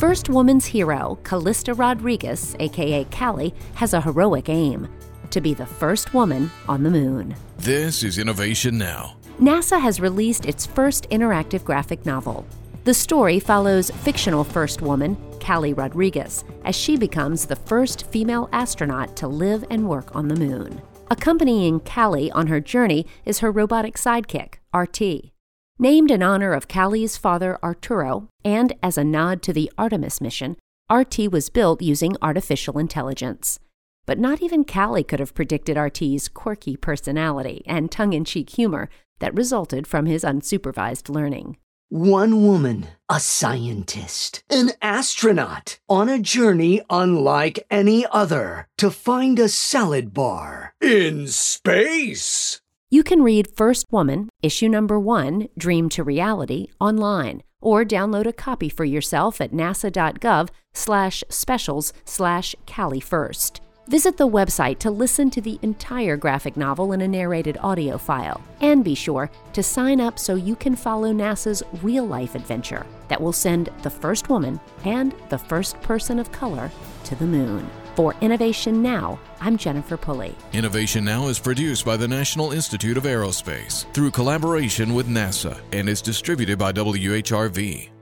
First woman's hero, Calista Rodriguez, aka Callie, has a heroic aim to be the first woman on the moon. This is Innovation Now. NASA has released its first interactive graphic novel. The story follows fictional first woman, Callie Rodriguez, as she becomes the first female astronaut to live and work on the moon. Accompanying Callie on her journey is her robotic sidekick, RT. Named in honor of Callie's father, Arturo, and as a nod to the Artemis mission, RT was built using artificial intelligence. But not even Callie could have predicted RT's quirky personality and tongue in cheek humor that resulted from his unsupervised learning. One woman, a scientist, an astronaut, on a journey unlike any other to find a salad bar in space. You can read First Woman, issue number one, Dream to Reality, online, or download a copy for yourself at nasa.gov slash specials slash Callie First. Visit the website to listen to the entire graphic novel in a narrated audio file. And be sure to sign up so you can follow NASA's real life adventure that will send the first woman and the first person of color to the moon. For Innovation Now, I'm Jennifer Pulley. Innovation Now is produced by the National Institute of Aerospace through collaboration with NASA and is distributed by WHRV.